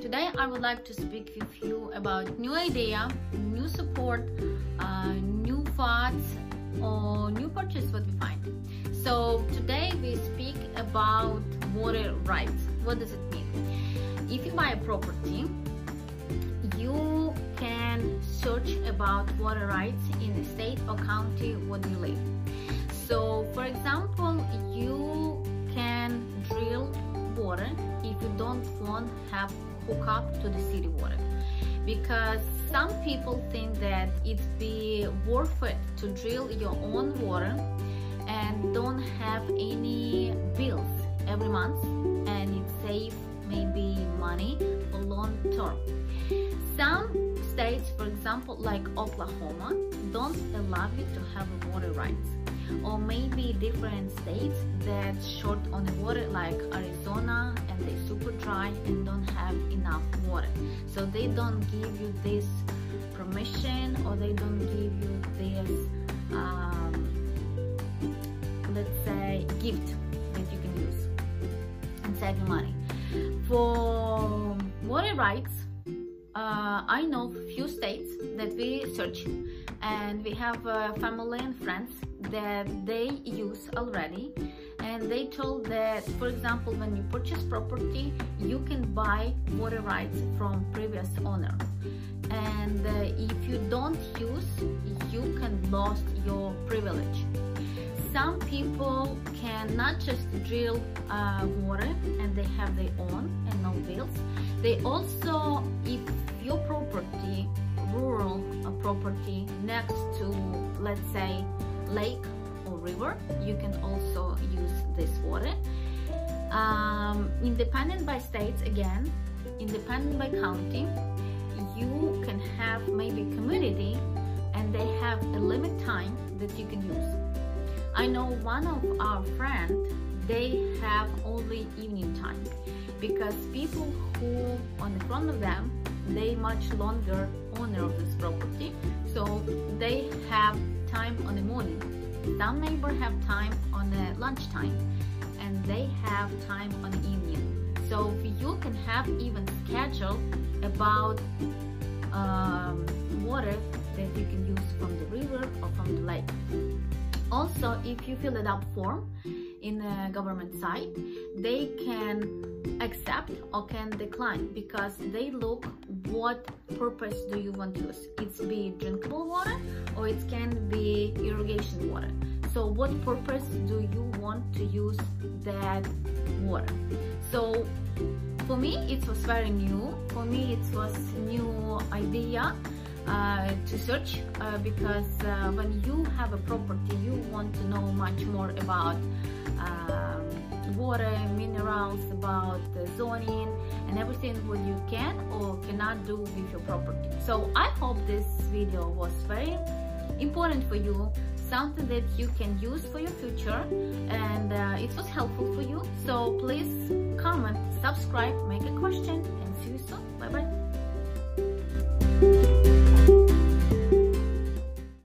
today I would like to speak with you about new idea, new support, uh, new thoughts or new purchase what we find. So today we speak about water rights. What does it mean? If you buy a property, you can search about water rights in the state or county where you live. So for example, you can drill water you don't want have hook up to the city water. Because some people think that it's be worth it to drill your own water and don't have any bills every month and it save maybe money for long term. Some states for example like oklahoma don't allow you to have a water rights. Or maybe different states that short on the water like Arizona and don't have enough water. So they don't give you this permission or they don't give you this um, let's say gift that you can use and save money. For water rights uh, I know few states that we search and we have uh, family and friends that they use already and they told that for example when you purchase property you can buy water rights from previous owner. And uh, if you don't use you can lose your privilege. Some people can not just drill uh, water and they have their own and no bills. They also if your property rural property next to let's say lake river you can also use this water. Um, independent by states again independent by county you can have maybe community and they have a limit time that you can use. I know one of our friends they have only evening time because people who on the front of them they much longer owner of this property. So they have time on the morning some neighbor have time on the lunchtime and they have time on the evening. So you can have even schedule about um, water that you can use from the river or from the lake. Also if you fill it up form in the government site they can accept or can decline because they look what purpose do you want to use. It's be drinkable water or it can be irrigation water. So what purpose do you want to use that water? So for me it was very new. For me it was new idea uh, to search uh, because uh, when you have a property you want to know much more about um, water minerals about zoning and everything what you can or cannot do with your property. So i hope this video was very important for you something that you can use for your future and uh, it was helpful for you. So please comment subscribe make a question and see you soon. Bye bye